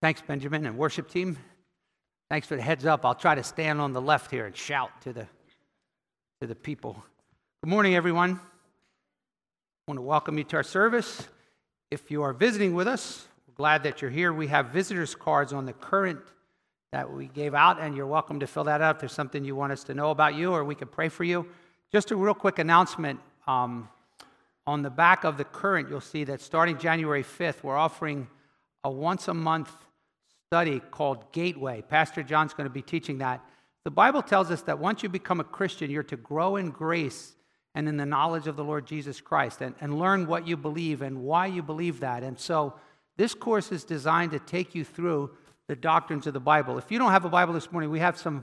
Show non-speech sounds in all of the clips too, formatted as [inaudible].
Thanks, Benjamin and worship team. Thanks for the heads up. I'll try to stand on the left here and shout to the, to the people. Good morning, everyone. I want to welcome you to our service. If you are visiting with us, we're glad that you're here. We have visitors' cards on the current that we gave out, and you're welcome to fill that out if there's something you want us to know about you or we can pray for you. Just a real quick announcement. Um, on the back of the current, you'll see that starting January 5th, we're offering a once a month study called Gateway. Pastor John's going to be teaching that. The Bible tells us that once you become a Christian, you're to grow in grace and in the knowledge of the Lord Jesus Christ and, and learn what you believe and why you believe that. And so this course is designed to take you through the doctrines of the Bible. If you don't have a Bible this morning, we have some,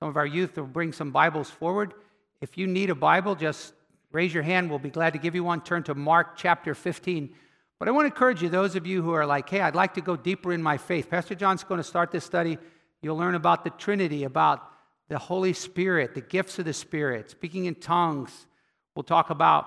some of our youth will bring some Bibles forward. If you need a Bible, just raise your hand. We'll be glad to give you one. Turn to Mark chapter 15. But I want to encourage you, those of you who are like, hey, I'd like to go deeper in my faith. Pastor John's going to start this study. You'll learn about the Trinity, about the Holy Spirit, the gifts of the Spirit, speaking in tongues. We'll talk about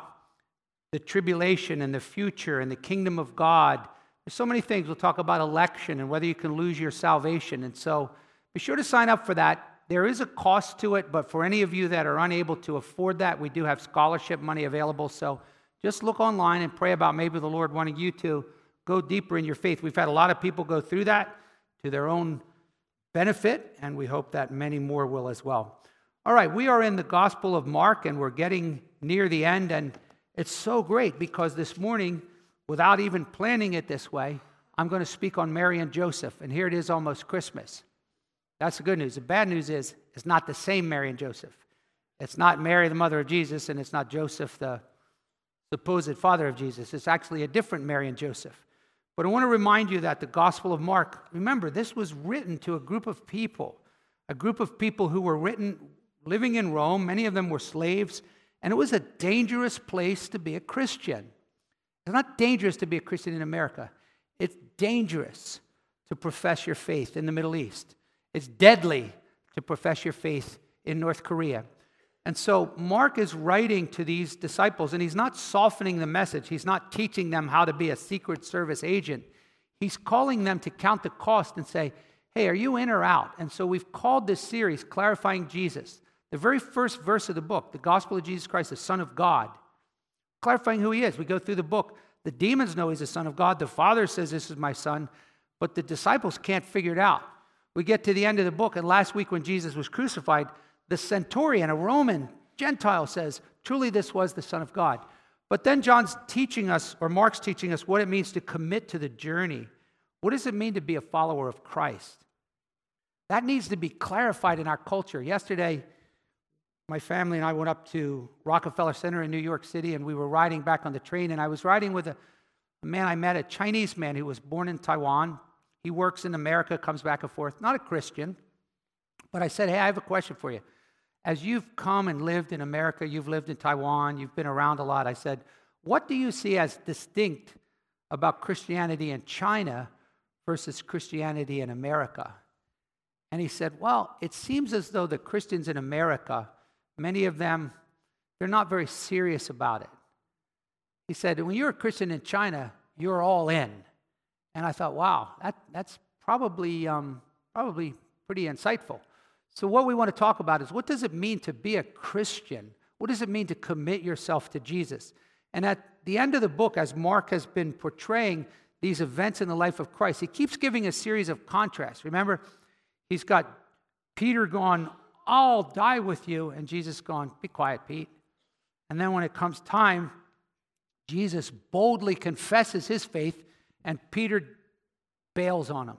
the tribulation and the future and the kingdom of God. There's so many things. We'll talk about election and whether you can lose your salvation. And so be sure to sign up for that. There is a cost to it, but for any of you that are unable to afford that, we do have scholarship money available. So just look online and pray about maybe the Lord wanting you to go deeper in your faith. We've had a lot of people go through that to their own benefit, and we hope that many more will as well. All right, we are in the Gospel of Mark, and we're getting near the end, and it's so great because this morning, without even planning it this way, I'm going to speak on Mary and Joseph, and here it is almost Christmas. That's the good news. The bad news is it's not the same Mary and Joseph. It's not Mary, the mother of Jesus, and it's not Joseph, the supposed father of Jesus. It's actually a different Mary and Joseph. But I want to remind you that the Gospel of Mark, remember, this was written to a group of people, a group of people who were written living in Rome. Many of them were slaves, and it was a dangerous place to be a Christian. It's not dangerous to be a Christian in America, it's dangerous to profess your faith in the Middle East. It's deadly to profess your faith in North Korea. And so Mark is writing to these disciples, and he's not softening the message. He's not teaching them how to be a Secret Service agent. He's calling them to count the cost and say, hey, are you in or out? And so we've called this series Clarifying Jesus. The very first verse of the book, the gospel of Jesus Christ, the Son of God, clarifying who he is. We go through the book. The demons know he's the Son of God. The Father says, This is my Son. But the disciples can't figure it out. We get to the end of the book, and last week when Jesus was crucified, the centurion, a Roman Gentile, says, Truly, this was the Son of God. But then John's teaching us, or Mark's teaching us, what it means to commit to the journey. What does it mean to be a follower of Christ? That needs to be clarified in our culture. Yesterday, my family and I went up to Rockefeller Center in New York City, and we were riding back on the train. And I was riding with a, a man I met, a Chinese man who was born in Taiwan. He works in America, comes back and forth, not a Christian. But I said, Hey, I have a question for you as you've come and lived in America, you've lived in Taiwan, you've been around a lot, I said, what do you see as distinct about Christianity in China versus Christianity in America? And he said, well, it seems as though the Christians in America, many of them, they're not very serious about it. He said, when you're a Christian in China, you're all in. And I thought, wow, that, that's probably, um, probably pretty insightful. So, what we want to talk about is what does it mean to be a Christian? What does it mean to commit yourself to Jesus? And at the end of the book, as Mark has been portraying these events in the life of Christ, he keeps giving a series of contrasts. Remember, he's got Peter going, I'll die with you, and Jesus going, Be quiet, Pete. And then when it comes time, Jesus boldly confesses his faith, and Peter bails on him.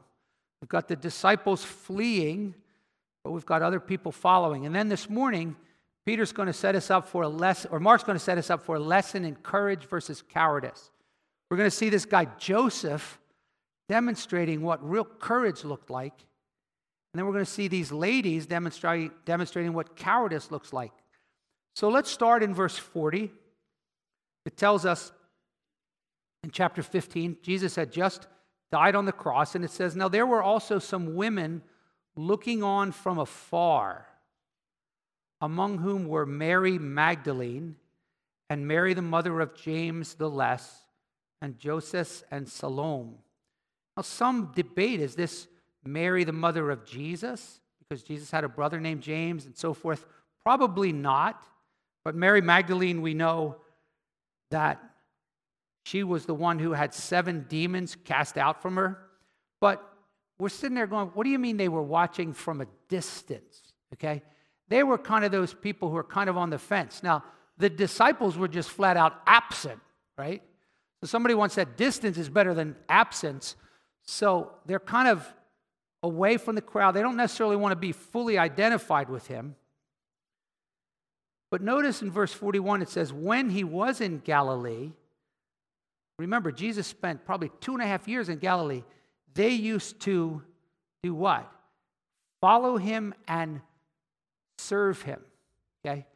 We've got the disciples fleeing but we've got other people following. And then this morning, Peter's going to set us up for a lesson, or Mark's going to set us up for a lesson in courage versus cowardice. We're going to see this guy, Joseph, demonstrating what real courage looked like. And then we're going to see these ladies demonstrating, demonstrating what cowardice looks like. So let's start in verse 40. It tells us in chapter 15, Jesus had just died on the cross, and it says, Now there were also some women looking on from afar, among whom were Mary Magdalene and Mary, the mother of James the Less, and Joseph and Salome. Now, some debate is this Mary the mother of Jesus? Because Jesus had a brother named James and so forth. Probably not. But Mary Magdalene, we know that she was the one who had seven demons cast out from her. But we're sitting there going, what do you mean they were watching from a distance? Okay? They were kind of those people who are kind of on the fence. Now, the disciples were just flat out absent, right? So somebody once said distance is better than absence. So they're kind of away from the crowd. They don't necessarily want to be fully identified with him. But notice in verse 41, it says, When he was in Galilee, remember, Jesus spent probably two and a half years in Galilee. They used to do what? Follow him and serve him. Okay?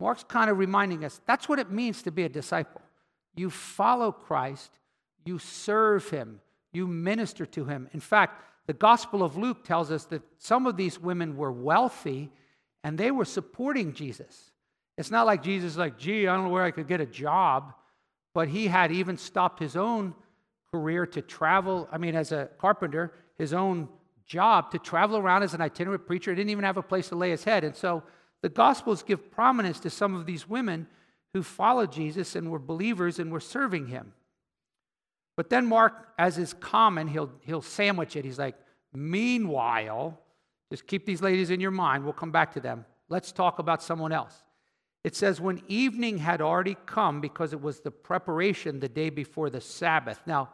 Mark's kind of reminding us that's what it means to be a disciple. You follow Christ, you serve him, you minister to him. In fact, the Gospel of Luke tells us that some of these women were wealthy and they were supporting Jesus. It's not like Jesus like, gee, I don't know where I could get a job, but he had even stopped his own career to travel. I mean, as a carpenter, his own job to travel around as an itinerant preacher. He didn't even have a place to lay his head. And so the Gospels give prominence to some of these women who followed Jesus and were believers and were serving him. But then Mark, as is common, he'll, he'll sandwich it. He's like, meanwhile, just keep these ladies in your mind. We'll come back to them. Let's talk about someone else. It says, when evening had already come, because it was the preparation the day before the Sabbath. Now,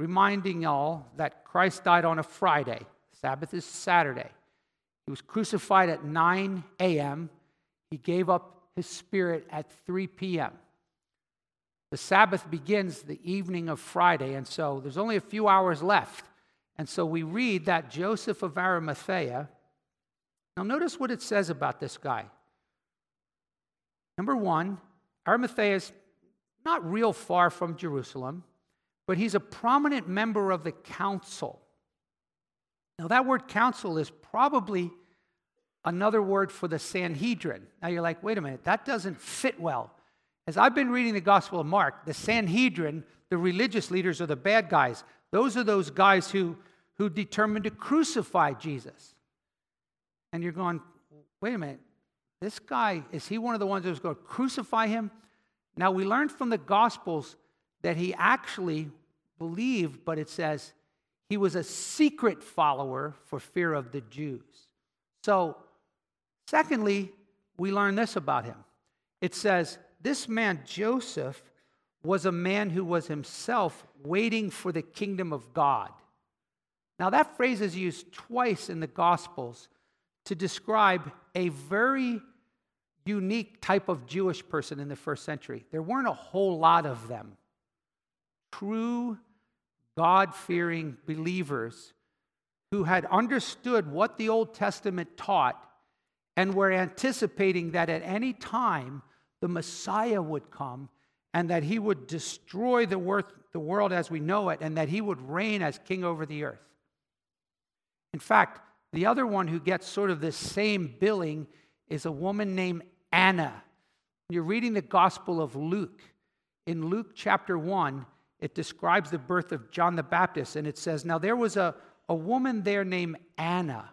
reminding y'all that Christ died on a Friday, Sabbath is Saturday. He was crucified at 9 a.m., he gave up his spirit at 3 p.m. The Sabbath begins the evening of Friday, and so there's only a few hours left. And so we read that Joseph of Arimathea. Now, notice what it says about this guy. Number one, Arimathea is not real far from Jerusalem, but he's a prominent member of the council. Now, that word council is probably another word for the Sanhedrin. Now, you're like, wait a minute, that doesn't fit well. As I've been reading the Gospel of Mark, the Sanhedrin, the religious leaders, are the bad guys. Those are those guys who, who determined to crucify Jesus. And you're going, wait a minute, this guy, is he one of the ones was going to crucify him? Now, we learned from the Gospels that he actually believed, but it says he was a secret follower for fear of the Jews. So, secondly, we learn this about him. It says, This man, Joseph, was a man who was himself waiting for the kingdom of God. Now, that phrase is used twice in the Gospels to describe a very unique type of Jewish person in the first century. There weren't a whole lot of them. True God fearing believers who had understood what the Old Testament taught and were anticipating that at any time the Messiah would come and that he would destroy the, world as we know it and that he would reign as king over the earth. In fact, the other one who gets sort of the same billing is a woman named Anna. You're reading the Gospel of Luke. In Luke chapter 1, it describes the birth of John the Baptist, and it says, Now there was a, a woman there named Anna,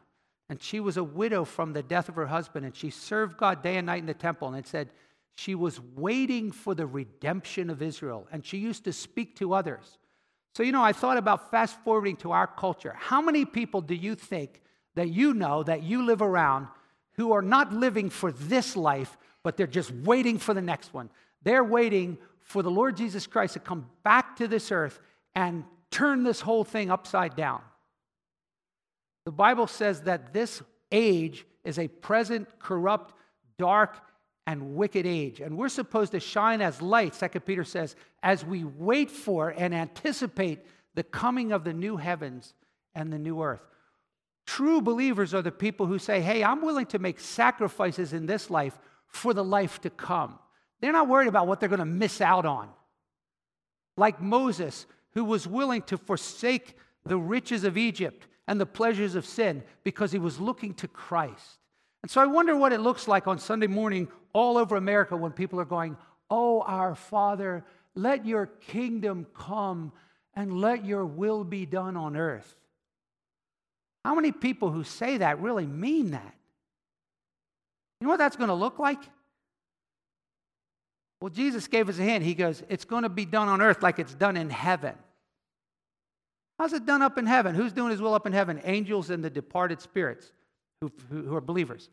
and she was a widow from the death of her husband, and she served God day and night in the temple. And it said, she was waiting for the redemption of Israel, and she used to speak to others. So, you know, I thought about fast forwarding to our culture. How many people do you think that you know, that you live around, who are not living for this life, but they're just waiting for the next one? They're waiting for the Lord Jesus Christ to come back to this earth and turn this whole thing upside down. The Bible says that this age is a present, corrupt, dark, and wicked age. And we're supposed to shine as lights, 2 Peter says, as we wait for and anticipate the coming of the new heavens and the new earth. True believers are the people who say, Hey, I'm willing to make sacrifices in this life for the life to come. They're not worried about what they're going to miss out on. Like Moses, who was willing to forsake the riches of Egypt and the pleasures of sin because he was looking to Christ. And so I wonder what it looks like on Sunday morning all over America when people are going, Oh, our Father, let your kingdom come and let your will be done on earth. How many people who say that really mean that? You know what that's going to look like? Well, Jesus gave us a hint. He goes, It's going to be done on earth like it's done in heaven. How's it done up in heaven? Who's doing his will up in heaven? Angels and the departed spirits who, who, are believers.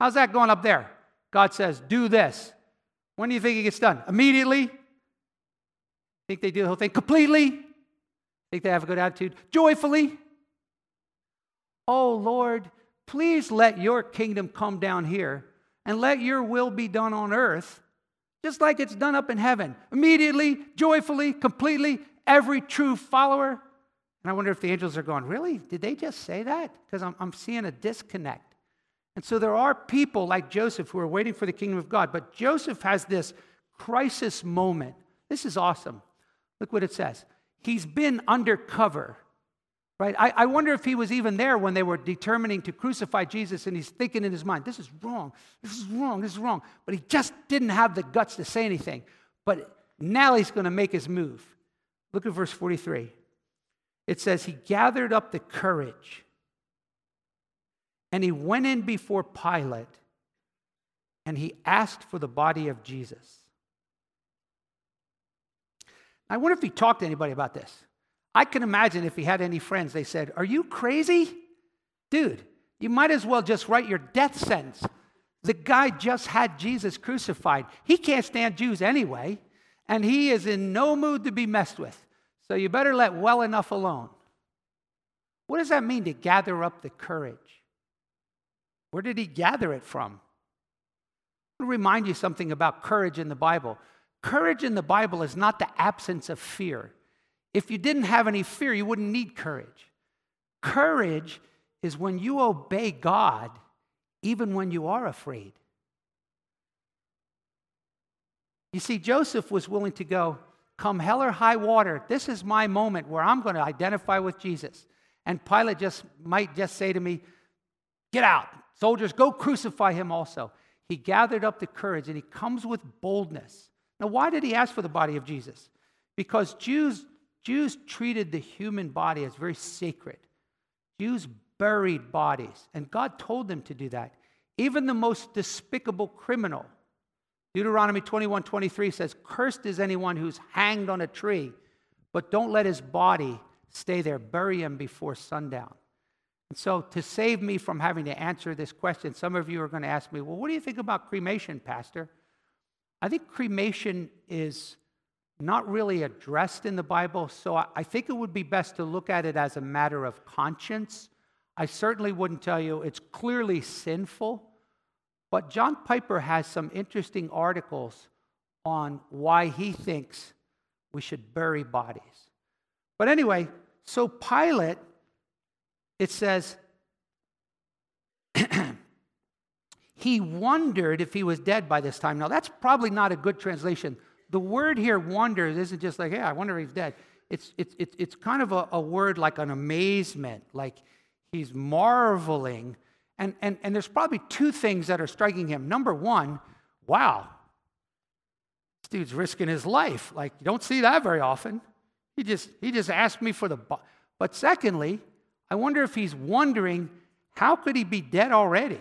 How's that going up there? God says, Do this. When do you think it gets done? Immediately? Think they do the whole thing completely? Think they have a good attitude? Joyfully? Oh Lord, please let your kingdom come down here and let your will be done on earth just like it's done up in heaven. Immediately, joyfully, completely, every true follower. And I wonder if the angels are going, Really? Did they just say that? Because I'm, I'm seeing a disconnect. And so there are people like Joseph who are waiting for the kingdom of God. But Joseph has this crisis moment. This is awesome. Look what it says. He's been undercover Right? I, I wonder if he was even there when they were determining to crucify Jesus and he's thinking in his mind, this is wrong, this is wrong, this is wrong. But he just didn't have the guts to say anything. But now he's going to make his move. Look at verse 43. It says, He gathered up the courage and he went in before Pilate and he asked for the body of Jesus. I wonder if he talked to anybody about this. I can imagine if he had any friends, they said, Are you crazy? Dude, you might as well just write your death sentence. The guy just had Jesus crucified. He can't stand Jews anyway, and he is in no mood to be messed with. So you better let well enough alone. What does that mean to gather up the courage? Where did he gather it from? I want to remind you something about courage in the Bible. Courage in the Bible is not the absence of fear. If you didn't have any fear, you wouldn't need courage. Courage is when you obey God even when you are afraid. You see, Joseph was willing to go, come hell or high water, this is my moment where I'm going to identify with Jesus. And Pilate just might just say to me, Get out, soldiers, go crucify him also. He gathered up the courage and he comes with boldness. Now, why did he ask for the body of Jesus? Because Jews Jews treated the human body as very sacred. Jews buried bodies, and God told them to do that. Even the most despicable criminal, Deuteronomy 21 23 says, Cursed is anyone who's hanged on a tree, but don't let his body stay there. Bury him before sundown. And so, to save me from having to answer this question, some of you are going to ask me, Well, what do you think about cremation, Pastor? I think cremation is not really addressed in the Bible, so I think it would be best to look at it as a matter of conscience. I certainly wouldn't tell you it's clearly sinful, but John Piper has some interesting articles on why he thinks we should bury bodies. But anyway, so Pilate, it says, [clears throat] he wondered if he was dead by this time. Now, that's probably not a good translation the word here, wonders, isn't just like, yeah, I wonder if he's dead. It's, it's, it's, it's kind of a, a word like an amazement, like he's marveling. And, and, and there's probably two things that are striking him. Number one, wow, this dude's risking his life. Like, you don't see that very often. He just, he just asked me for the. But secondly, I wonder if he's wondering, how could he be dead already?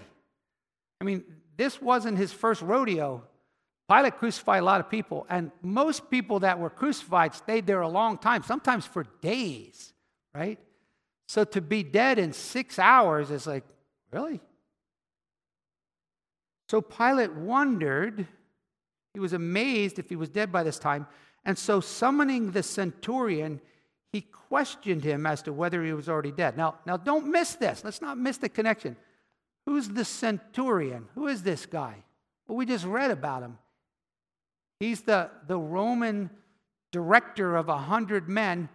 I mean, this wasn't his first rodeo Pilate crucified a lot of people, and most people that were crucified stayed there a long time, sometimes for days, right? So to be dead in six hours is like, really? So Pilate wondered, he was amazed if he was dead by this time, and so summoning the centurion, he questioned him as to whether he was already dead. Now, now don't miss this. Let's not miss the connection. Who's the centurion? Who is this guy? Well, we just read about him. He's the, the Roman director of a hundred men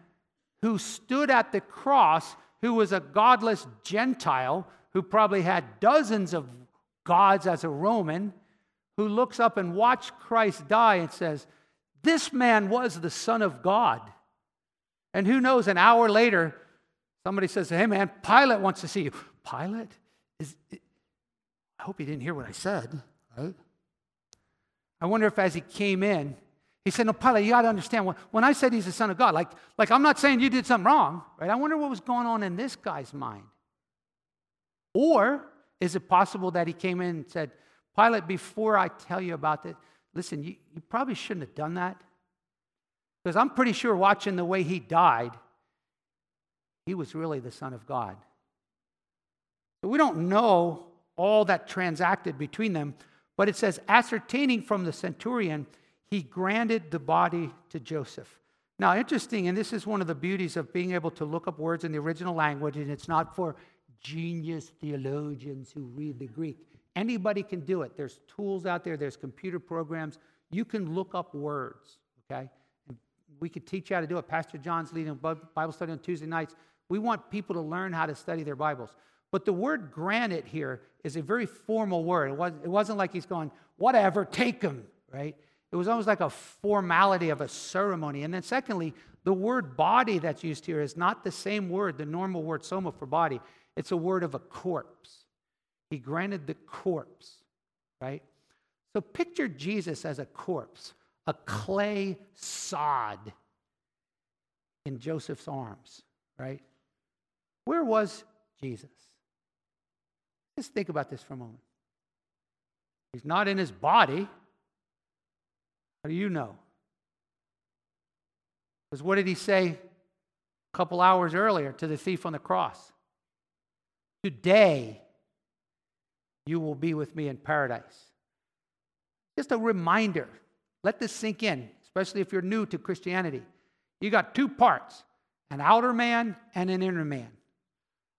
who stood at the cross, who was a godless Gentile, who probably had dozens of gods as a Roman, who looks up and watched Christ die and says, This man was the Son of God. And who knows, an hour later, somebody says, Hey man, Pilate wants to see you. Pilate? Is, I hope he didn't hear what I said, right? I wonder if as he came in, He said, No, Pilate, you got to understand. When I said he's the Son of God, like, like I'm not saying you did something wrong, right? I wonder what was going on in this guy's mind. Or is it possible that he came in and said, Pilate, before I tell you about this, listen, you, you probably shouldn't have done that. Because I'm pretty sure watching the way he died, he was really the Son of God. But we don't know all that transacted between them, but it says, ascertaining from the centurion, he granted the body to Joseph. Now, interesting, and this is one of the beauties of being able to look up words in the original language, and it's not for genius theologians who read the Greek. Anybody can do it. There's tools out there, there's computer programs. You can look up words, okay? And we could teach you how to do it. Pastor John's leading Bible study on Tuesday nights. We want people to learn how to study their Bibles. But the word granted here is a very formal word. It, was, it wasn't like he's going, whatever, take him, right? It was almost like a formality of a ceremony. And then, secondly, the word body that's used here is not the same word, the normal word soma for body. It's a word of a corpse. He granted the corpse, right? So picture Jesus as a corpse, a clay sod in Joseph's arms, right? Where was Jesus? Just think about this for a moment. He's not in his body. How do you know? Because what did he say a couple hours earlier to the thief on the cross? Today, you will be with me in paradise. Just a reminder. Let this sink in, especially if you're new to Christianity. You got two parts an outer man and an inner man.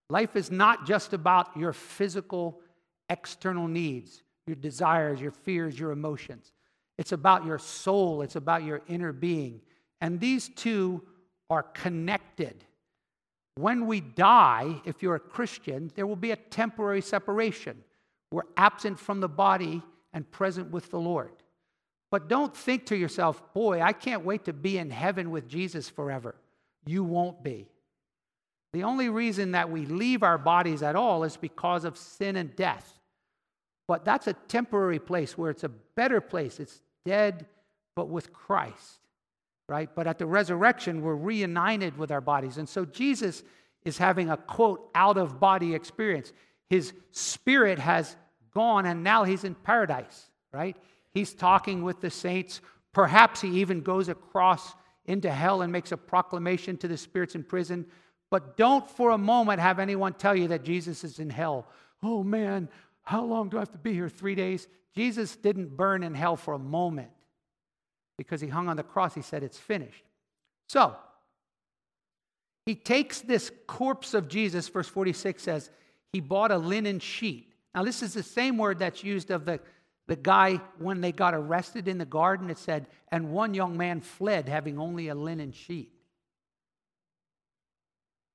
Life is not just about your physical, external needs, your desires, your fears, your emotions. It's about your soul, it's about your inner being. And these two are connected. When we die, if you're a Christian, there will be a temporary separation. We're absent from the body and present with the Lord. But don't think to yourself, boy, I can't wait to be in heaven with Jesus forever. You won't be. The only reason that we leave our bodies at all is because of sin and death. But that's a temporary place where it's a better place. It's dead, but with Christ, right? But at the resurrection, we're reunited with our bodies. And so Jesus is having a quote, out of body experience. His spirit has gone and now he's in paradise, right? He's talking with the saints. Perhaps he even goes across into hell and makes a proclamation to the spirits in prison. But don't for a moment have anyone tell you that Jesus is in hell. Oh man, how long do I have to be here? Three days? Jesus didn't burn in hell for a moment because he hung on the cross. He said, It's finished. So, he takes this corpse of Jesus, verse 46 says, he bought a linen sheet. Now, this is the same word that's used of the, the guy when they got arrested in the garden. It said, and one young man fled having only a linen sheet.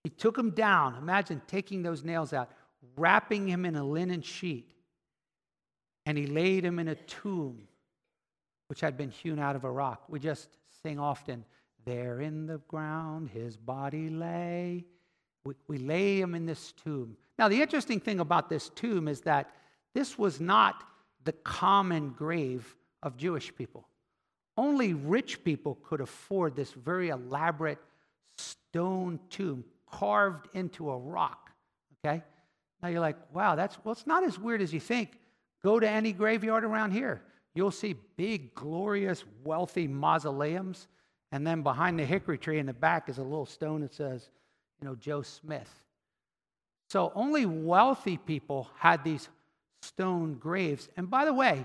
He took him down. Imagine taking those nails out, wrapping him in a linen sheet, and he laid him in a tomb which had been hewn out of a rock. We just sing often, There in the ground his body lay. We, we lay him in this tomb. Now, the interesting thing about this tomb is that this was not the common grave of Jewish people. Only rich people could afford this very elaborate stone tomb carved into a rock. Okay? Now you're like, wow, that's, well, it's not as weird as you think. Go to any graveyard around here. You'll see big, glorious, wealthy mausoleums. And then behind the hickory tree in the back is a little stone that says, you know, Joe Smith. So only wealthy people had these stone graves. And by the way,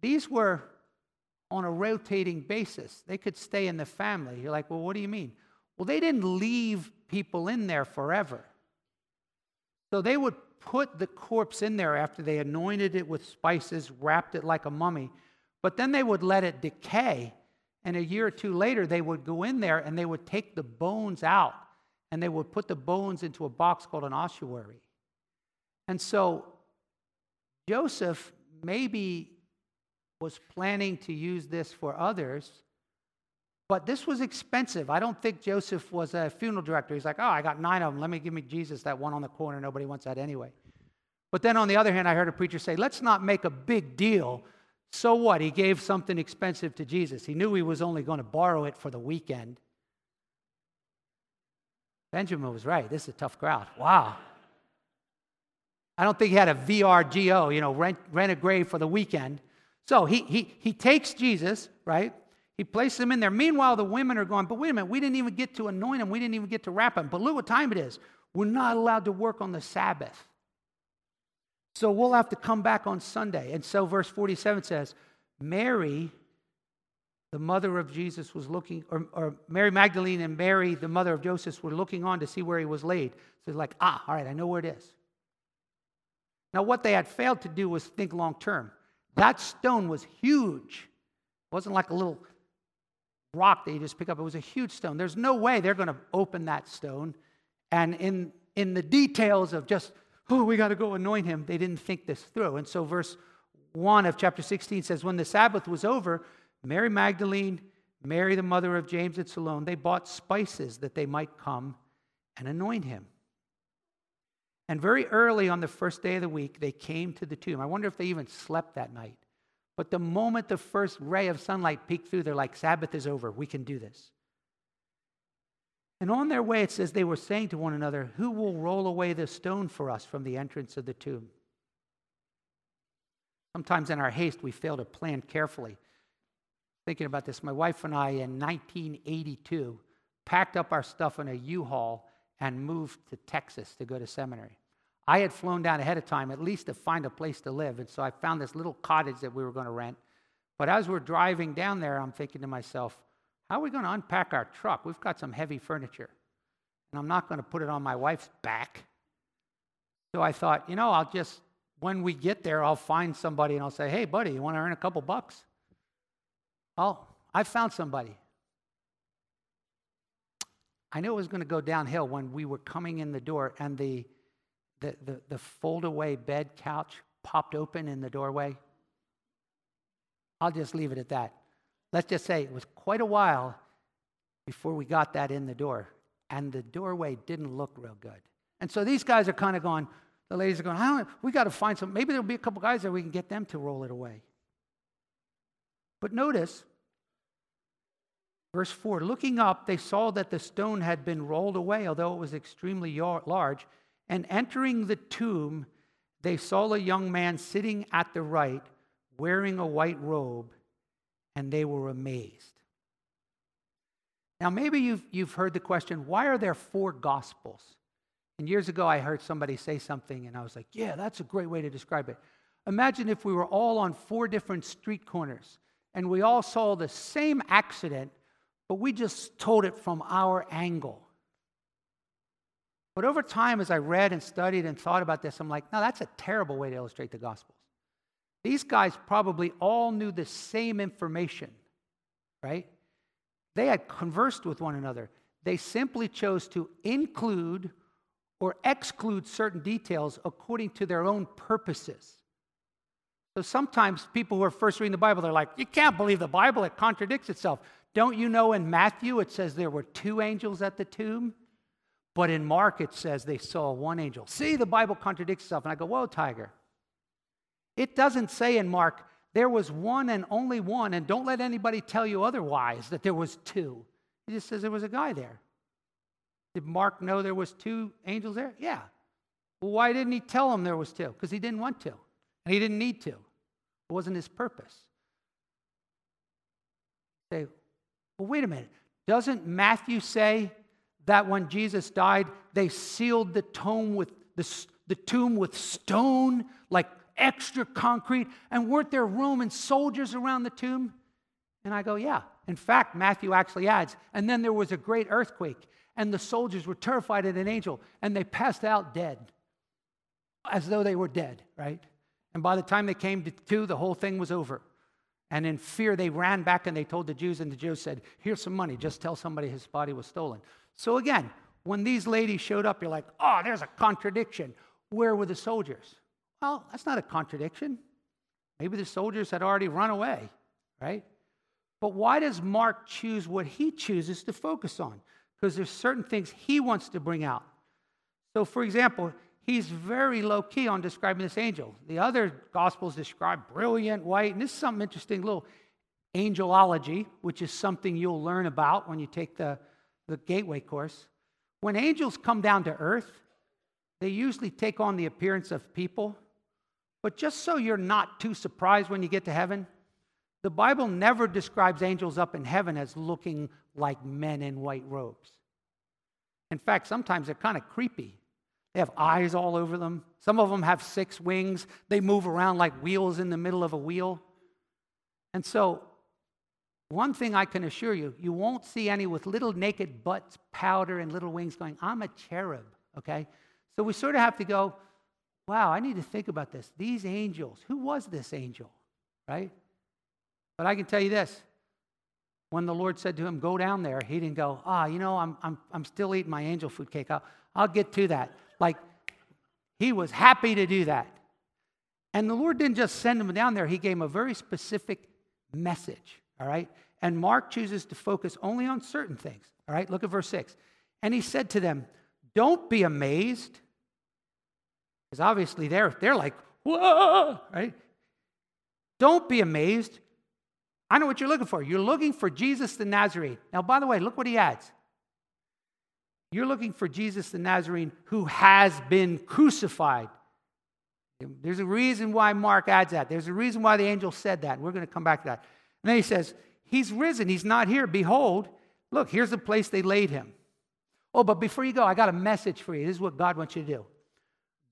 these were on a rotating basis. They could stay in the family. You're like, well, what do you mean? Well, they didn't leave people in there forever. So they would put the corpse in there after they anointed it with spices, wrapped it like a mummy, but then they would let it decay. And a year or two later, they would go in there and they would take the bones out and they would put the bones into a box called an ossuary. And so Joseph maybe was planning to use this for others, but this was expensive. I don't think Joseph was a funeral director. He's like, oh, I got nine of them. Let me give me Jesus that one on the corner. Nobody wants that anyway. But then on the other hand, I heard a preacher say, let's not make a big deal So what? He gave something expensive to Jesus. He knew he was only going to borrow it for the weekend. Benjamin was right. This is a tough crowd. Wow. I don't think he had a VRGO, you know, rent, rent a grave for the weekend. So he, he, he takes Jesus, right? He placed them in there. Meanwhile, the women are going, but wait a minute, we didn't even get to anoint him. We didn't even get to wrap him. But look what time it is. We're not allowed to work on the Sabbath. So we'll have to come back on Sunday. And so verse 47 says, Mary, the mother of Jesus, was looking, or, or, Mary Magdalene and Mary, the mother of Joseph, were looking on to see where he was laid. So it's like, ah, all right, I know where it is. Now, what they had failed to do was think long term. That stone was huge. It wasn't like a little rock that you just pick up, it was a huge stone. There's no way they're going to open that stone. And in, in the details of just, oh, we got to go anoint him, they didn't think this through. And so, verse 1 of chapter 16 says, When the Sabbath was over, Mary Magdalene, Mary, the mother of James and Salome, they bought spices that they might come and anoint him. And very early on the first day of the week, they came to the tomb. I wonder if they even slept that night. But the moment the first ray of sunlight peeked through, they're like, Sabbath is over. We can do this. And on their way, it says they were saying to one another, Who will roll away the stone for us from the entrance of the tomb? Sometimes in our haste, we fail to plan carefully. Thinking about this, my wife and I in 1982 packed up our stuff in a U Haul and moved to Texas to go to seminary. I had flown down ahead of time, at least to find a place to live. And so I found this little cottage that we were going to rent. But as we're driving down there, I'm thinking to myself, how are we going to unpack our truck? We've got some heavy furniture. And I'm not going to put it on my wife's back. So I thought, you know, I'll just, when we get there, I'll find somebody and I'll say, hey, buddy, you want to earn a couple bucks? Oh, I found somebody. I knew it was going to go downhill when we were coming in the door and the, the, the, the fold away bed couch popped open in the doorway. I'll just leave it at that. Let's just say it was quite a while before we got that in the door, and the doorway didn't look real good. And so these guys are kind of going, the ladies are going, I don't, we got to find some, maybe there'll be a couple guys there we can get them to roll it away. But notice, Verse 4 Looking up, they saw that the stone had been rolled away, although it was extremely large. And entering the tomb, they saw a young man sitting at the right, wearing a white robe, and they were amazed. Now, maybe you've, you've heard the question why are there four gospels? And years ago, I heard somebody say something, and I was like, yeah, that's a great way to describe it. Imagine if we were all on four different street corners and we all saw the same accident but we just told it from our angle. But over time, as I read and studied and thought about this, I'm like, no, that's a terrible way to illustrate the Gospels. These guys probably all knew the same information, right? They had conversed with one another. They simply chose to include or exclude certain details according to their own purposes. So sometimes people who are first reading the Bible, they're like, you can't believe the Bible, it contradicts itself. Don't you know in Matthew it says there were two angels at the tomb? But in Mark it says they saw one angel. See, the Bible contradicts itself. And I go, whoa, Tiger. It doesn't say in Mark there was one and only one, and don't let anybody tell you otherwise that there was two. It just says there was a guy there. Did Mark know there was two angels there? Yeah. Well, why didn't he tell them there was two? Because he didn't want to, and he didn't need to. It wasn't his purpose. Say, well, wait a minute. Doesn't Matthew say that when Jesus died, they sealed the tomb with the, the tomb with stone, like extra concrete, and weren't there Roman soldiers around the tomb? And I go, yeah. In fact, Matthew actually adds, and then there was a great earthquake, and the soldiers were terrified at an angel, and they passed out dead, as though they were dead, right? And by the time they came to, the whole thing was over. And in fear, they ran back and they told the Jews, and the Jews said, Here's some money, just tell somebody his body was stolen. So again, when these ladies showed up, you're like, Oh, there's a contradiction. Where were the soldiers? Well, that's not a contradiction. Maybe the soldiers had already run away, right? But why does Mark choose what he chooses to focus on? Because there's certain things he wants to bring out. So, for example, he's very low key on describing this angel. The other gospels describe brilliant white, and this is something interesting little angelology, which is something you'll learn about when you take the, the gateway course. When angels come down to earth, they usually take on the appearance of people. But just so you're not too surprised when you get to heaven, the Bible never describes angels up in heaven as looking like men in white robes. In fact, sometimes they're kind of creepy. They have eyes all over them. Some of them have six wings. They move around like wheels in the middle of a wheel. And so, one thing I can assure you, you won't see any with little naked butts, powder, and little wings going, I'm a cherub, okay? So we sort of have to go, wow, I need to think about this. These angels, who was this angel, right? But I can tell you this when the Lord said to him, Go down there, he didn't go, Ah, you know, I'm, I'm, I'm still eating my angel food cake. I'll, I'll get to that. Like, he was happy to do that. And the Lord didn't just send him down there, he gave him a very specific message, all right? And Mark chooses to focus only on certain things, all right? Look at verse 6. And he said to them, Don't be amazed. Because obviously they're, they're like, Whoa, right? Don't be amazed. I know what you're looking for. You're looking for Jesus the Nazarene. Now, by the way, look what he adds. You're looking for Jesus the Nazarene who has been crucified. There's a reason why Mark adds that. There's a reason why the angel said that. We're going to come back to that. And then he says, He's risen. He's not here. Behold, look, here's the place they laid him. Oh, but before you go, I got a message for you. This is what God wants you to do.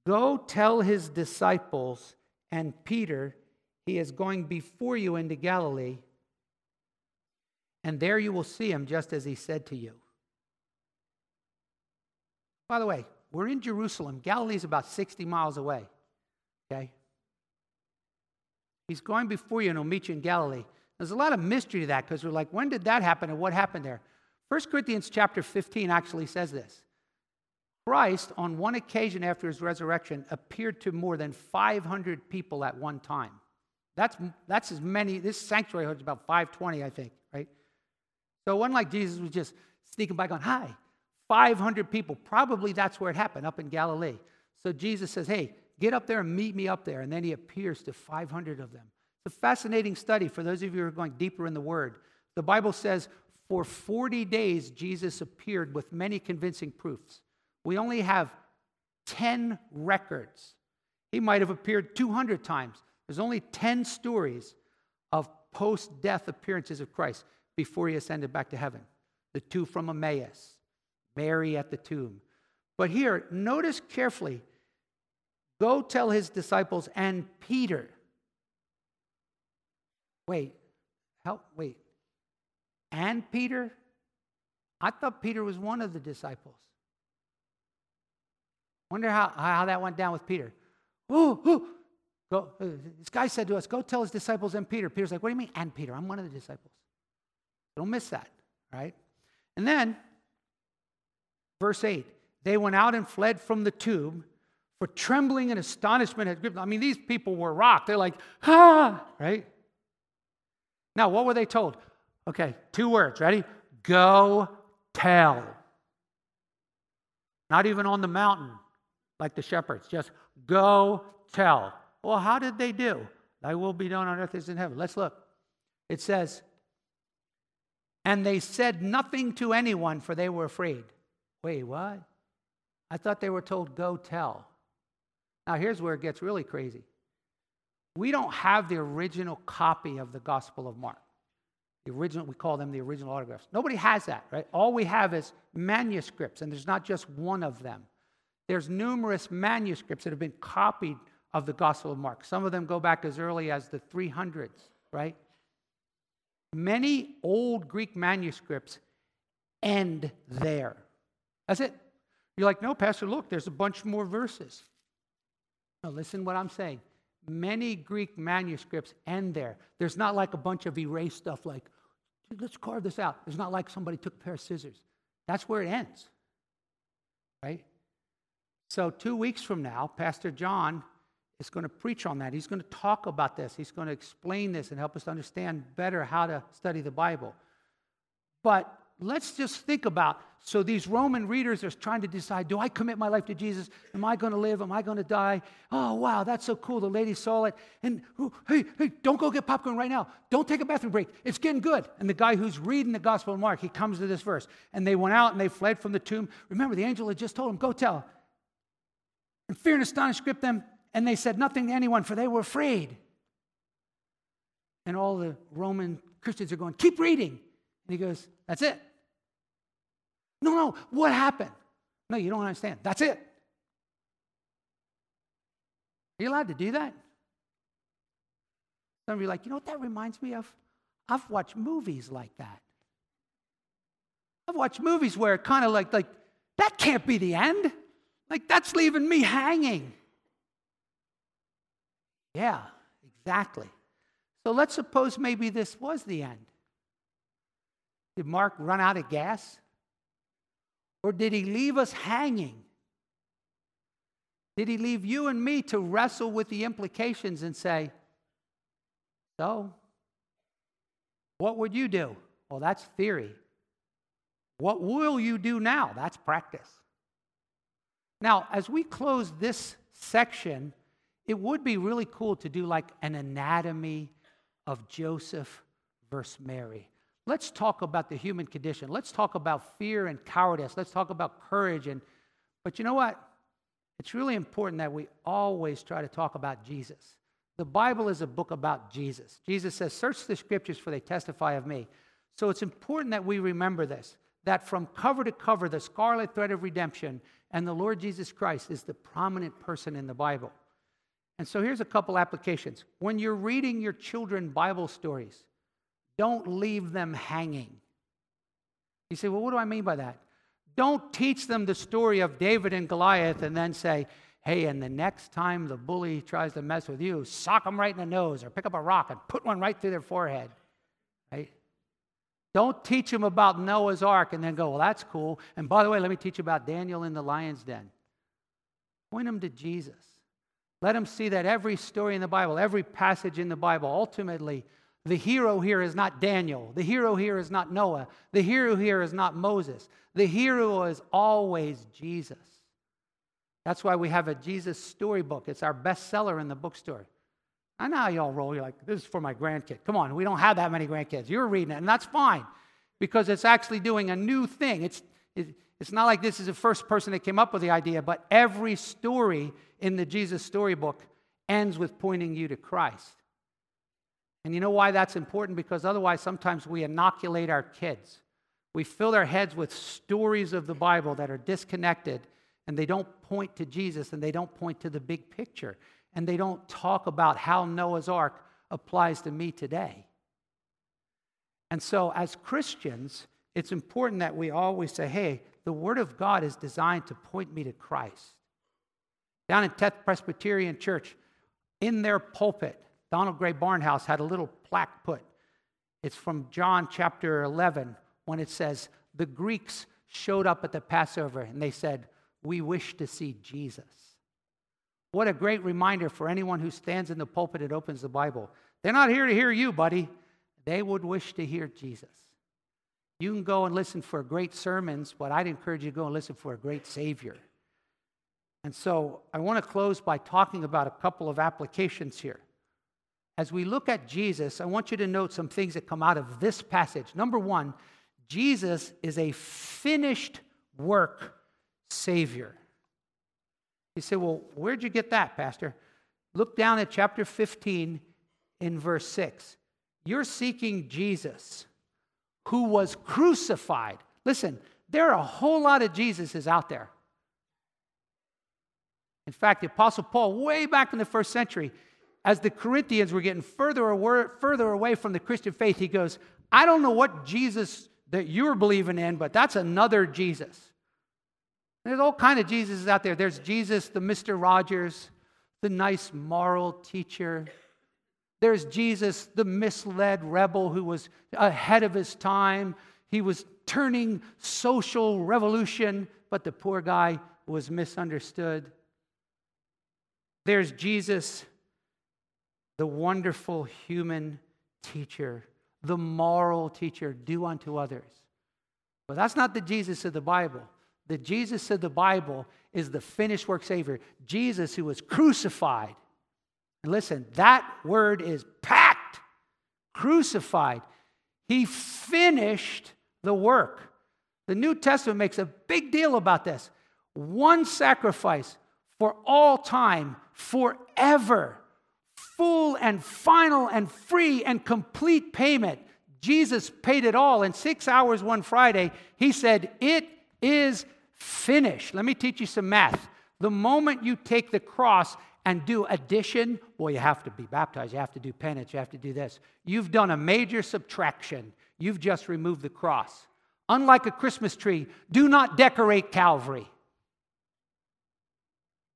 Go tell his disciples and Peter he is going before you into Galilee, and there you will see him just as he said to you. By the way, we're in Jerusalem. Galilee is about 60 miles away. Okay? He's going before you and he'll meet you in Galilee. There's a lot of mystery to that because we're like, when did that happen and what happened there? 1 Corinthians chapter 15 actually says this. Christ, on one occasion after his resurrection, appeared to more than 500 people at one time. That's, that's as many, this sanctuary holds about 520, I think, right? So wasn't like Jesus was just sneaking by going, hi, 500 people. Probably that's where it happened, up in Galilee. So Jesus says, hey, get up there and meet me up there. And then he appears to 500 of them. It's a fascinating study for those of you who are going deeper in the Word. The Bible says, for 40 days, Jesus appeared with many convincing proofs. We only have 10 records. He might have appeared 200 times. There's only 10 stories of post death appearances of Christ before he ascended back to heaven. The two from Emmaus, Mary at the tomb. But here, notice carefully go tell his disciples and Peter. Wait, help, wait. And Peter? I thought Peter was one of the disciples. Wonder how, how that went down with Peter. Ooh, ooh, Go, uh, this guy said to us, Go tell his disciples and Peter. Peter's like, What do you mean, and Peter? I'm one of the disciples. Don't miss that, right? And then, verse 8 they went out and fled from the tomb, for trembling and astonishment had gripped. I mean, these people were rocked. They're like, Ah, right? Now, what were they told? Okay, two words. Ready? Go tell. Not even on the mountain like the shepherds, just go tell. Well, how did they do? Thy will be done on earth as in heaven. Let's look. It says, and they said nothing to anyone, for they were afraid. Wait, what? I thought they were told, go tell. Now, here's where it gets really crazy. We don't have the original copy of the Gospel of Mark. The original, we call them the original autographs. Nobody has that, right? All we have is manuscripts, and there's not just one of them. There's numerous manuscripts that have been copied of the Gospel of Mark. Some of them go back as early as the 300s, right? Many old Greek manuscripts end there. That's it. You're like, no, Pastor, look, there's a bunch more verses. Now, listen what I'm saying. Many Greek manuscripts end there. There's not like a bunch of erased stuff like, let's carve this out. It's not like somebody took a pair of scissors. That's where it ends, right? So, two weeks from now, Pastor John is going to preach on that. He's going to talk about this. He's going to explain this and help us understand better how to study the Bible. But let's just think about So these Roman readers are trying to decide do I commit my life to Jesus? Am I going to live? Am I going to die? Oh, wow, that's so cool. The lady saw it. And hey, hey, don't go get popcorn right now. Don't take a bathroom break. It's getting good. And the guy who's reading the Gospel of Mark, he comes to this verse. And they went out and they fled from the tomb. Remember, the angel had just told them, go tell. And fear and astonishment gripped them. And they said nothing to anyone, for they were afraid. And all the Roman Christians are going, keep reading. And he goes, that's it. No, no, what happened? No, you don't understand. That's it. Are you allowed to do that? Some of you are like, you know what that reminds me of? I've watched movies like that. I've watched movies where it kind of like, like, that can't be the end. Like, that's leaving me hanging. Yeah, exactly. So let's suppose maybe this was the end. Did Mark run out of gas? Or did he leave us hanging? Did he leave you and me to wrestle with the implications and say, So, what would you do? Well, that's theory. What will you do now? That's practice. Now, as we close this section, it would be really cool to do like an anatomy of Joseph versus Mary. Let's talk about the human condition. Let's talk about fear and cowardice. Let's talk about courage and but you know what? It's really important that we always try to talk about Jesus. The Bible is a book about Jesus. Jesus says, "Search the scriptures for they testify of me." So it's important that we remember this that from cover to cover the scarlet thread of redemption and the Lord Jesus Christ is the prominent person in the Bible. And so here's a couple applications. When you're reading your children Bible stories, don't leave them hanging. You say, well, what do I mean by that? Don't teach them the story of David and Goliath and then say, hey, and the next time the bully tries to mess with you, sock them right in the nose or pick up a rock and put one right through their forehead. Right? Don't teach them about Noah's ark and then go, well, that's cool. And by the way, let me teach you about Daniel in the lion's den. Point them to Jesus. Let them see that every story in the Bible, every passage in the Bible ultimately the hero here is not Daniel. The hero here is not Noah. The hero here is not Moses. The hero is always Jesus. That's why we have a Jesus storybook. It's our bestseller in the bookstore. I know how y'all roll. You're like, this is for my grandkid. Come on, we don't have that many grandkids. You're reading it, and that's fine because it's actually doing a new thing. It's, it, it's not like this is the first person that came up with the idea, but every story in the Jesus storybook ends with pointing you to Christ. And you know why that's important? Because otherwise, sometimes we inoculate our kids. We fill their heads with stories of the Bible that are disconnected and they don't point to Jesus and they don't point to the big picture and they don't talk about how Noah's Ark applies to me today. And so, as Christians, it's important that we always say, hey, the Word of God is designed to point me to Christ. Down in Tenth Presbyterian Church, in their pulpit, Donald Grey Barnhouse had a little plaque put. It's from John chapter 11 when it says, The Greeks showed up at the Passover and they said, We wish to see Jesus. What a great reminder for anyone who stands in the pulpit and opens the Bible. They're not here to hear you, buddy. They would wish to hear Jesus. You can go and listen for great sermons, but I'd encourage you to go and listen for a great Savior. And so I want to close by talking about a couple of applications here as we look at Jesus, I want you to note some things that come out of this passage. Number one, Jesus is a finished work Savior. You say, well, where'd you get that, Pastor? Look down at chapter 15 in verse 6. You're seeking Jesus who was crucified. Listen, there are a whole lot of Jesuses out there. In fact, the Apostle Paul, way back in the first century, as the Corinthians were getting further, away, further away from the Christian faith, he goes, I don't know what Jesus that you're believing in, but that's another Jesus. There's all kind of Jesuses out there. There's Jesus, the Mr. Rogers, the nice moral teacher. There's Jesus, the misled rebel who was ahead of his time. He was turning social revolution, but the poor guy was misunderstood. There's Jesus, the wonderful human teacher, the moral teacher, do unto others. But that's not the Jesus of the Bible. The Jesus of the Bible is the finished work Savior, Jesus who was crucified. And listen, that word is packed. Crucified. He finished the work. The New Testament makes a big deal about this. One sacrifice for all time, forever, full and final and free and complete payment. Jesus paid it all in six hours one Friday. He said, It is finished. Let me teach you some math. The moment you take the cross and do addition, well, you have to be baptized, you have to do penance, you have to do this. You've done a major subtraction. You've just removed the cross. Unlike a Christmas tree, do not decorate Calvary.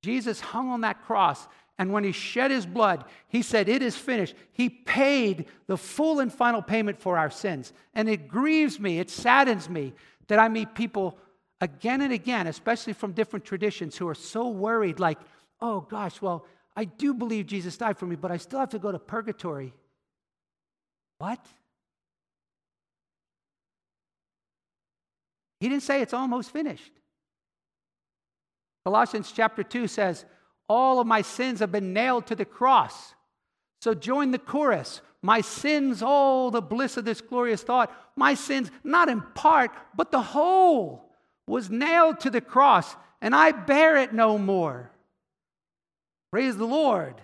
Jesus hung on that cross, and when he shed his blood, he said, It is finished. He paid the full and final payment for our sins. And it grieves me, it saddens me that I meet people again and again, especially from different traditions, who are so worried, like, oh gosh, well, I do believe Jesus died for me, but I still have to go to purgatory. What? He didn't say it's almost finished. Colossians chapter 2 says, All of my sins have been nailed to the cross. So join the chorus. My sins, oh, the bliss of this glorious thought. My sins, not in part, but the whole, was nailed to the cross, and I bear it no more. Praise the Lord.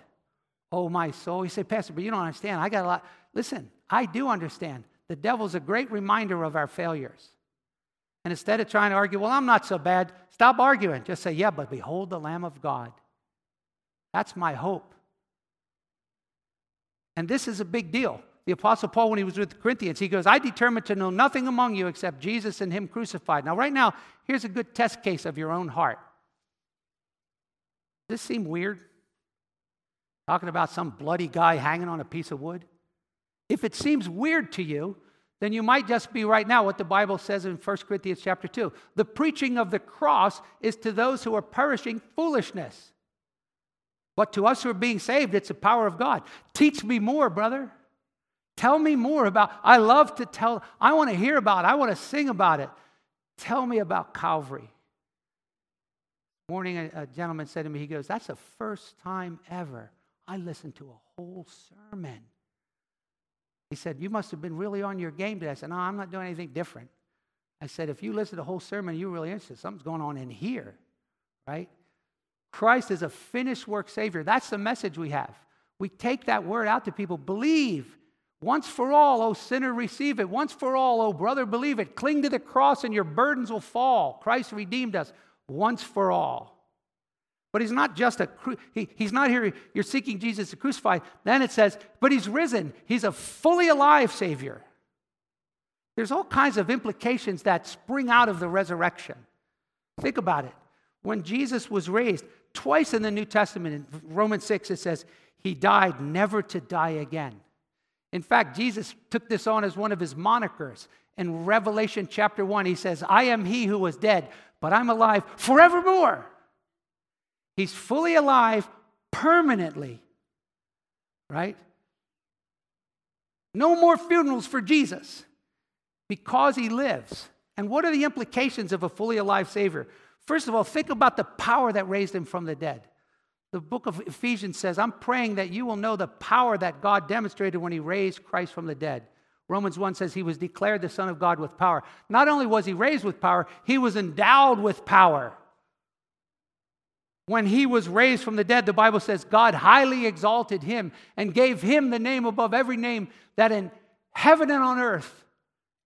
Oh, my soul. You say, Pastor, but you don't understand. I got a lot. Listen, I do understand. The devil's a great reminder of our failures. And instead of trying to argue, well, I'm not so bad, stop arguing. Just say, yeah, but behold the Lamb of God. That's my hope. And this is a big deal. The Apostle Paul, when he was with the Corinthians, he goes, I determined to know nothing among you except Jesus and Him crucified. Now, right now, here's a good test case of your own heart. Does this seem weird? Talking about some bloody guy hanging on a piece of wood? If it seems weird to you, then you might just be right now what the Bible says in 1 Corinthians chapter 2. The preaching of the cross is to those who are perishing foolishness. But to us who are being saved, it's the power of God. Teach me more, brother. Tell me more about I love to tell, I want to hear about it. I want to sing about it. Tell me about Calvary. Morning, a, a gentleman said to me, he goes, That's the first time ever I listened to a whole sermon. He said, You must have been really on your game today. I said, No, I'm not doing anything different. I said, If you listen to the whole sermon, you're really interested. Something's going on in here, right? Christ is a finished work Savior. That's the message we have. We take that word out to people. Believe once for all, O sinner, receive it. Once for all, O brother, believe it. Cling to the cross and your burdens will fall. Christ redeemed us once for all. But he's not just a, he, he's not here, you're seeking Jesus to crucify. Then it says, but he's risen. He's a fully alive Savior. There's all kinds of implications that spring out of the resurrection. Think about it. When Jesus was raised, twice in the New Testament, in Romans 6, it says, He died never to die again. In fact, Jesus took this on as one of his monikers. In Revelation chapter 1, he says, I am he who was dead, but I'm alive forevermore. He's fully alive permanently, right? No more funerals for Jesus because he lives. And what are the implications of a fully alive Savior? First of all, think about the power that raised him from the dead. The book of Ephesians says, I'm praying that you will know the power that God demonstrated when he raised Christ from the dead. Romans 1 says he was declared the Son of God with power. Not only was he raised with power, he was endowed with power. When he was raised from the dead, the Bible says God highly exalted him and gave him the name above every name that in heaven and on earth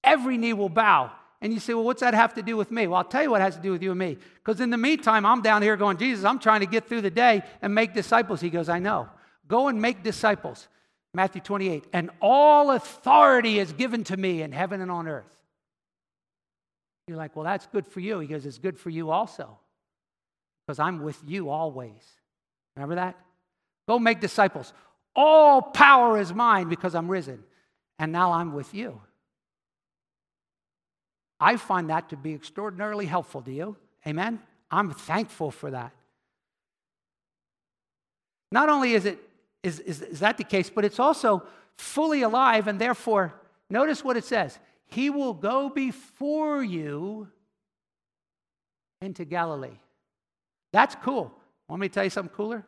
every knee will bow. And you say, well, what's that have to do with me? Well, I'll tell you what has to do with you and me. Because in the meantime, I'm down here going, Jesus, I'm trying to get through the day and make disciples. He goes, I know. Go and make disciples. Matthew 28. And all authority is given to me in heaven and on earth. You're like, well, that's good for you. He goes, it's good for you also because I'm with you always. Remember that? Go make disciples. All power is mine because I'm risen, and now I'm with you. I find that to be extraordinarily helpful. Do you? Amen? I'm thankful for that. Not only is, it, is, is, is that the case, but it's also fully alive, and therefore, notice what it says He will go before you into Galilee. That's cool. Want me to tell you something cooler?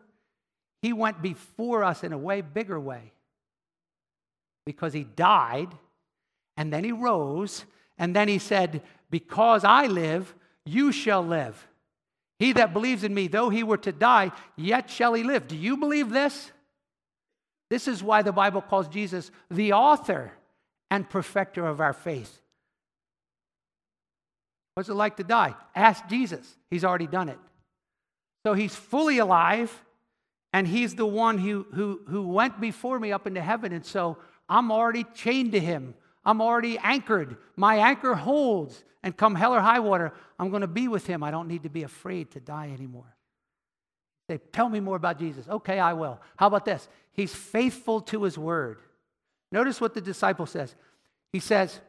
He went before us in a way bigger way because he died and then he rose and then he said, Because I live, you shall live. He that believes in me, though he were to die, yet shall he live. Do you believe this? This is why the Bible calls Jesus the author and perfecter of our faith. What's it like to die? Ask Jesus. He's already done it. So he's fully alive, and he's the one who, who, who went before me up into heaven. And so I'm already chained to him. I'm already anchored. My anchor holds. And come hell or high water, I'm going to be with him. I don't need to be afraid to die anymore. Say, tell me more about Jesus. Okay, I will. How about this? He's faithful to his word. Notice what the disciple says. He says,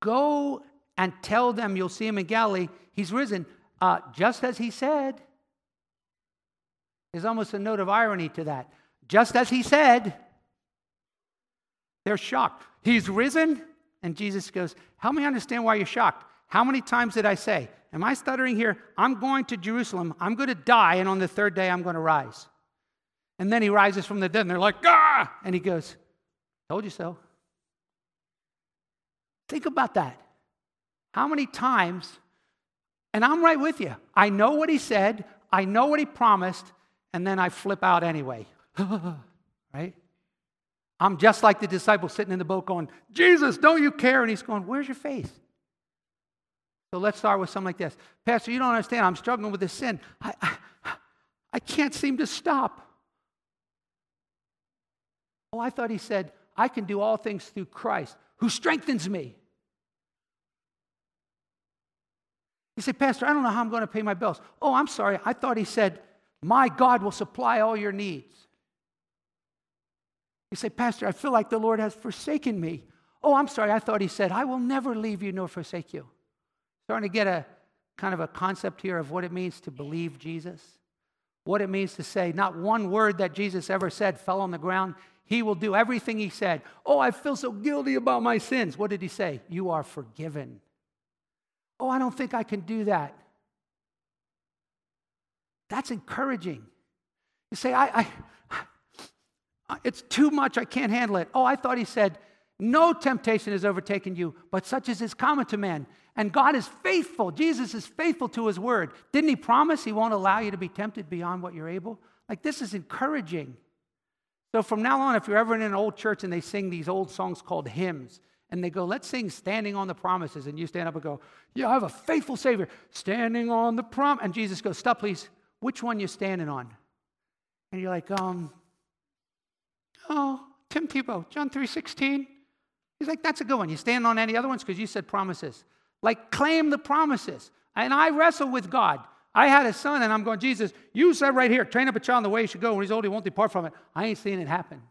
Go and tell them you'll see him in Galilee. He's risen, uh, just as he said. There's almost a note of irony to that. Just as he said, they're shocked. He's risen? And Jesus goes, Help me understand why you're shocked. How many times did I say, Am I stuttering here? I'm going to Jerusalem. I'm going to die, and on the third day, I'm going to rise. And then he rises from the dead, and they're like, Ah! And he goes, Told you so. Think about that. How many times, and I'm right with you, I know what he said, I know what he promised, and then I flip out anyway. [laughs] right? I'm just like the disciple sitting in the boat going, Jesus, don't you care? And he's going, Where's your faith? So let's start with something like this Pastor, you don't understand. I'm struggling with this sin. I, I, I can't seem to stop. Oh, I thought he said, I can do all things through Christ who strengthens me. You say, Pastor, I don't know how I'm going to pay my bills. Oh, I'm sorry. I thought he said, My God will supply all your needs. You say, Pastor, I feel like the Lord has forsaken me. Oh, I'm sorry. I thought he said, I will never leave you nor forsake you. Starting to get a kind of a concept here of what it means to believe Jesus, what it means to say, not one word that Jesus ever said fell on the ground. He will do everything he said. Oh, I feel so guilty about my sins. What did he say? You are forgiven. Oh, I don't think I can do that. That's encouraging. You say, I, I, it's too much, I can't handle it. Oh, I thought he said, No temptation has overtaken you, but such as is common to men. And God is faithful. Jesus is faithful to his word. Didn't he promise he won't allow you to be tempted beyond what you're able? Like, this is encouraging. So, from now on, if you're ever in an old church and they sing these old songs called hymns, and they go, let's sing Standing on the Promises. And you stand up and go, Yeah, I have a faithful Savior, standing on the prom. And Jesus goes, Stop, please. Which one you standing on? And you're like, um, oh, Tim Tebow, John 3.16. He's like, that's a good one. You stand on any other ones? Because you said promises. Like, claim the promises. And I wrestle with God. I had a son, and I'm going, Jesus, you said right here, train up a child in the way he should go. When he's old, he won't depart from it. I ain't seeing it happen.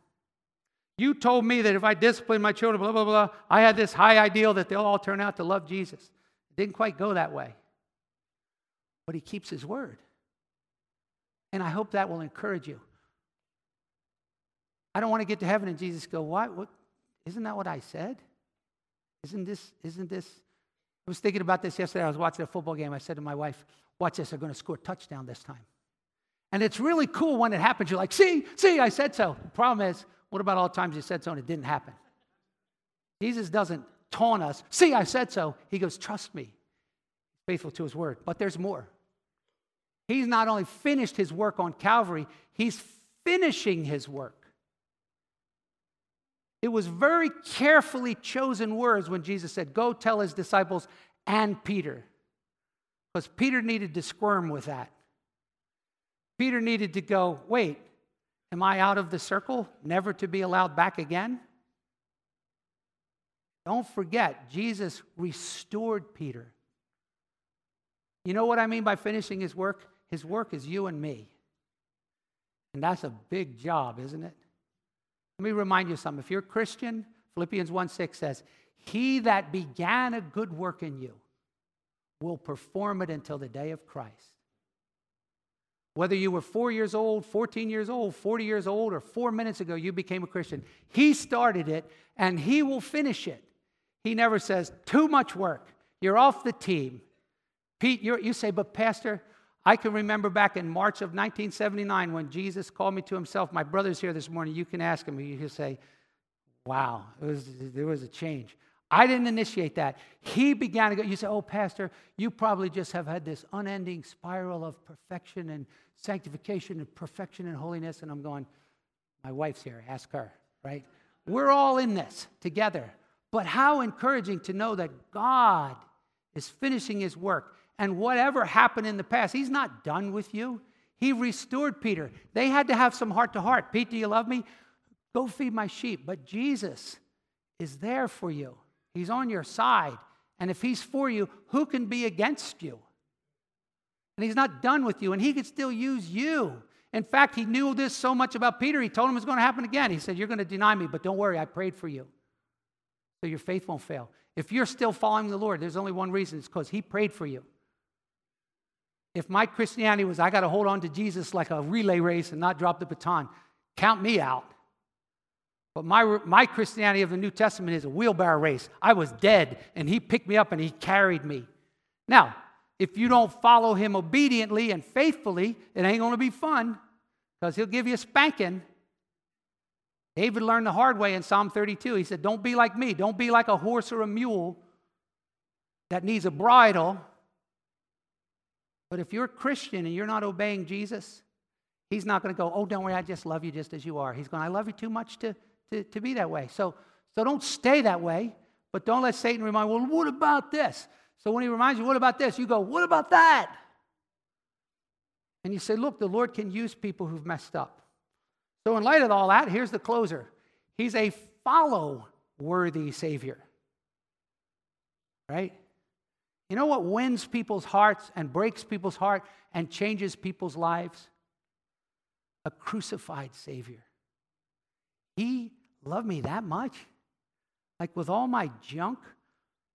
You told me that if I discipline my children, blah, blah, blah, I had this high ideal that they'll all turn out to love Jesus. It didn't quite go that way. But he keeps his word. And I hope that will encourage you. I don't want to get to heaven and Jesus go, what? what? Isn't that what I said? Isn't this, isn't this? I was thinking about this yesterday. I was watching a football game. I said to my wife, watch this, they're going to score a touchdown this time. And it's really cool when it happens. You're like, see, see, I said so. The problem is, what about all the times you said so and it didn't happen? Jesus doesn't taunt us. See, I said so. He goes, trust me. Faithful to his word. But there's more. He's not only finished his work on Calvary, he's finishing his work. It was very carefully chosen words when Jesus said, Go tell his disciples and Peter. Because Peter needed to squirm with that. Peter needed to go, Wait, Am I out of the circle, never to be allowed back again? Don't forget, Jesus restored Peter. You know what I mean by finishing his work? His work is you and me. And that's a big job, isn't it? Let me remind you something. If you're a Christian, Philippians 1 6 says, He that began a good work in you will perform it until the day of Christ. Whether you were four years old, 14 years old, 40 years old, or four minutes ago you became a Christian, He started it and He will finish it. He never says, too much work. You're off the team. Pete, you say, but Pastor, I can remember back in March of 1979 when Jesus called me to himself. My brother's here this morning. You can ask him. He'll say, wow, was, there was a change. I didn't initiate that. He began to go. You say, oh, Pastor, you probably just have had this unending spiral of perfection and sanctification and perfection and holiness. And I'm going, my wife's here. Ask her, right? We're all in this together. But how encouraging to know that God is finishing his work. And whatever happened in the past, he's not done with you. He restored Peter. They had to have some heart to heart. Pete, do you love me? Go feed my sheep. But Jesus is there for you. He's on your side. And if He's for you, who can be against you? And He's not done with you, and He could still use you. In fact, He knew this so much about Peter, He told him it was going to happen again. He said, You're going to deny me, but don't worry, I prayed for you. So your faith won't fail. If you're still following the Lord, there's only one reason it's because He prayed for you. If my Christianity was, I got to hold on to Jesus like a relay race and not drop the baton, count me out. But my, my Christianity of the New Testament is a wheelbarrow race. I was dead, and he picked me up and he carried me. Now, if you don't follow him obediently and faithfully, it ain't going to be fun because he'll give you a spanking. David learned the hard way in Psalm 32. He said, Don't be like me. Don't be like a horse or a mule that needs a bridle. But if you're a Christian and you're not obeying Jesus, he's not going to go, Oh, don't worry, I just love you just as you are. He's going, I love you too much to to, to be that way. So, so don't stay that way, but don't let Satan remind, you, well, what about this? So when he reminds you, what about this? You go, what about that? And you say, look, the Lord can use people who've messed up. So, in light of all that, here's the closer He's a follow worthy Savior. Right? You know what wins people's hearts and breaks people's heart and changes people's lives? A crucified Savior. He loved me that much? Like with all my junk?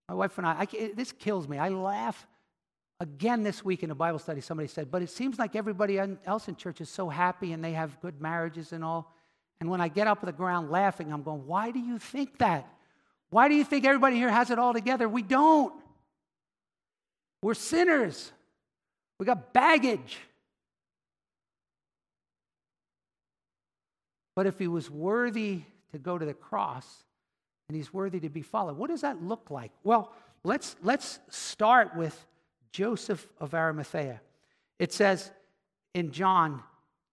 My wife and I, I this kills me. I laugh. Again, this week in a Bible study, somebody said, but it seems like everybody else in church is so happy and they have good marriages and all. And when I get up to the ground laughing, I'm going, why do you think that? Why do you think everybody here has it all together? We don't. We're sinners. We got baggage. But if he was worthy to go to the cross and he's worthy to be followed. What does that look like? Well, let's, let's start with Joseph of Arimathea. It says in John,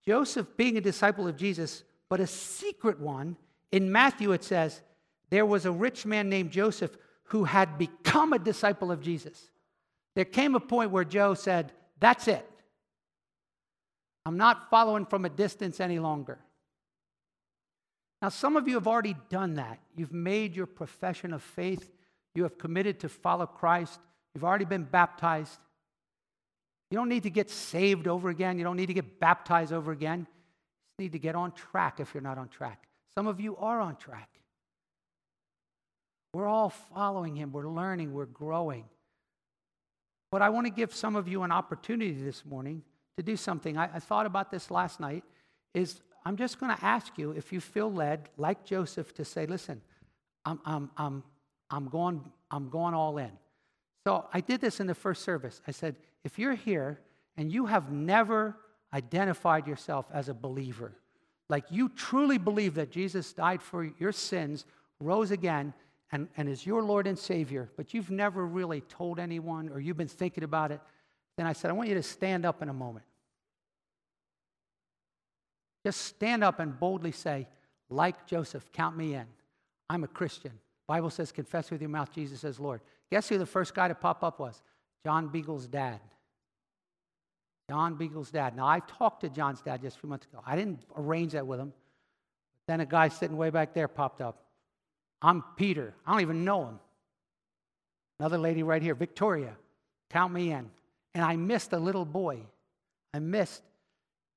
Joseph being a disciple of Jesus, but a secret one. In Matthew, it says, there was a rich man named Joseph who had become a disciple of Jesus. There came a point where Joe said, That's it. I'm not following from a distance any longer. Now, some of you have already done that. You've made your profession of faith. You have committed to follow Christ. You've already been baptized. You don't need to get saved over again. You don't need to get baptized over again. You just need to get on track if you're not on track. Some of you are on track. We're all following Him. We're learning. We're growing. But I want to give some of you an opportunity this morning to do something. I, I thought about this last night. Is I'm just going to ask you if you feel led, like Joseph, to say, listen, I'm, I'm, I'm, I'm, going, I'm going all in. So I did this in the first service. I said, if you're here and you have never identified yourself as a believer, like you truly believe that Jesus died for your sins, rose again, and, and is your Lord and Savior, but you've never really told anyone or you've been thinking about it, then I said, I want you to stand up in a moment. Just stand up and boldly say, like Joseph, count me in. I'm a Christian. Bible says, confess with your mouth Jesus as Lord. Guess who the first guy to pop up was? John Beagle's dad. John Beagle's dad. Now, I talked to John's dad just a few months ago. I didn't arrange that with him. Then a guy sitting way back there popped up. I'm Peter. I don't even know him. Another lady right here, Victoria. Count me in. And I missed a little boy. I missed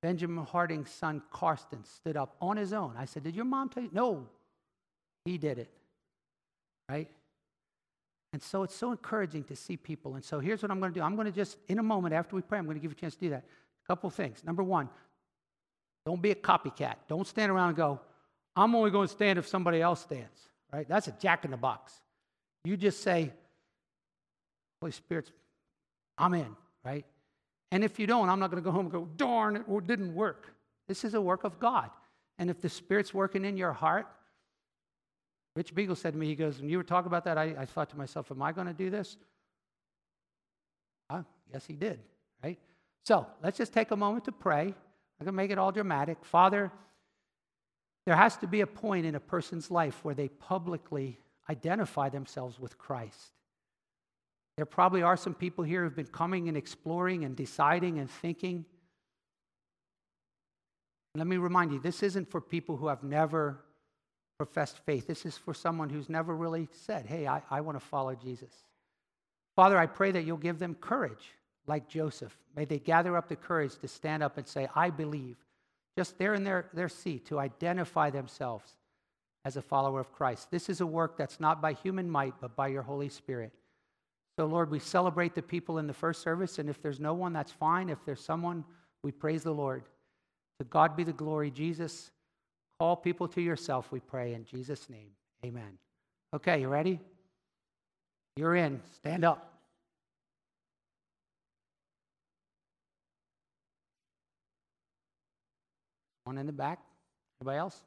Benjamin Harding's son, Karsten, stood up on his own. I said, Did your mom tell you? No, he did it. Right? And so it's so encouraging to see people. And so here's what I'm going to do I'm going to just, in a moment after we pray, I'm going to give you a chance to do that. A couple things. Number one, don't be a copycat. Don't stand around and go, I'm only going to stand if somebody else stands. Right? That's a jack in the box. You just say, Holy Spirit, I'm in, right? And if you don't, I'm not going to go home and go, darn, it didn't work. This is a work of God. And if the Spirit's working in your heart, Rich Beagle said to me, he goes, when you were talking about that, I, I thought to myself, am I going to do this? Ah, yes, he did, right? So let's just take a moment to pray. I'm going to make it all dramatic. Father, there has to be a point in a person's life where they publicly identify themselves with Christ. There probably are some people here who've been coming and exploring and deciding and thinking. Let me remind you this isn't for people who have never professed faith. This is for someone who's never really said, Hey, I, I want to follow Jesus. Father, I pray that you'll give them courage like Joseph. May they gather up the courage to stand up and say, I believe, just there in their, their seat, to identify themselves as a follower of Christ. This is a work that's not by human might, but by your Holy Spirit. So, Lord, we celebrate the people in the first service, and if there's no one, that's fine. If there's someone, we praise the Lord. To God be the glory, Jesus. Call people to yourself, we pray, in Jesus' name. Amen. Okay, you ready? You're in. Stand up. One in the back. Anybody else?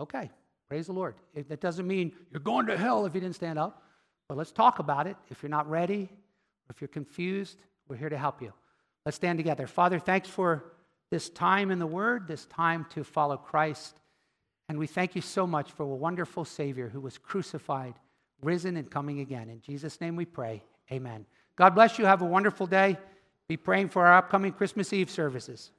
Okay. Praise the Lord. That doesn't mean you're going to hell if you didn't stand up. But let's talk about it. If you're not ready, if you're confused, we're here to help you. Let's stand together. Father, thanks for this time in the Word, this time to follow Christ. And we thank you so much for a wonderful Savior who was crucified, risen, and coming again. In Jesus' name we pray. Amen. God bless you. Have a wonderful day. Be praying for our upcoming Christmas Eve services.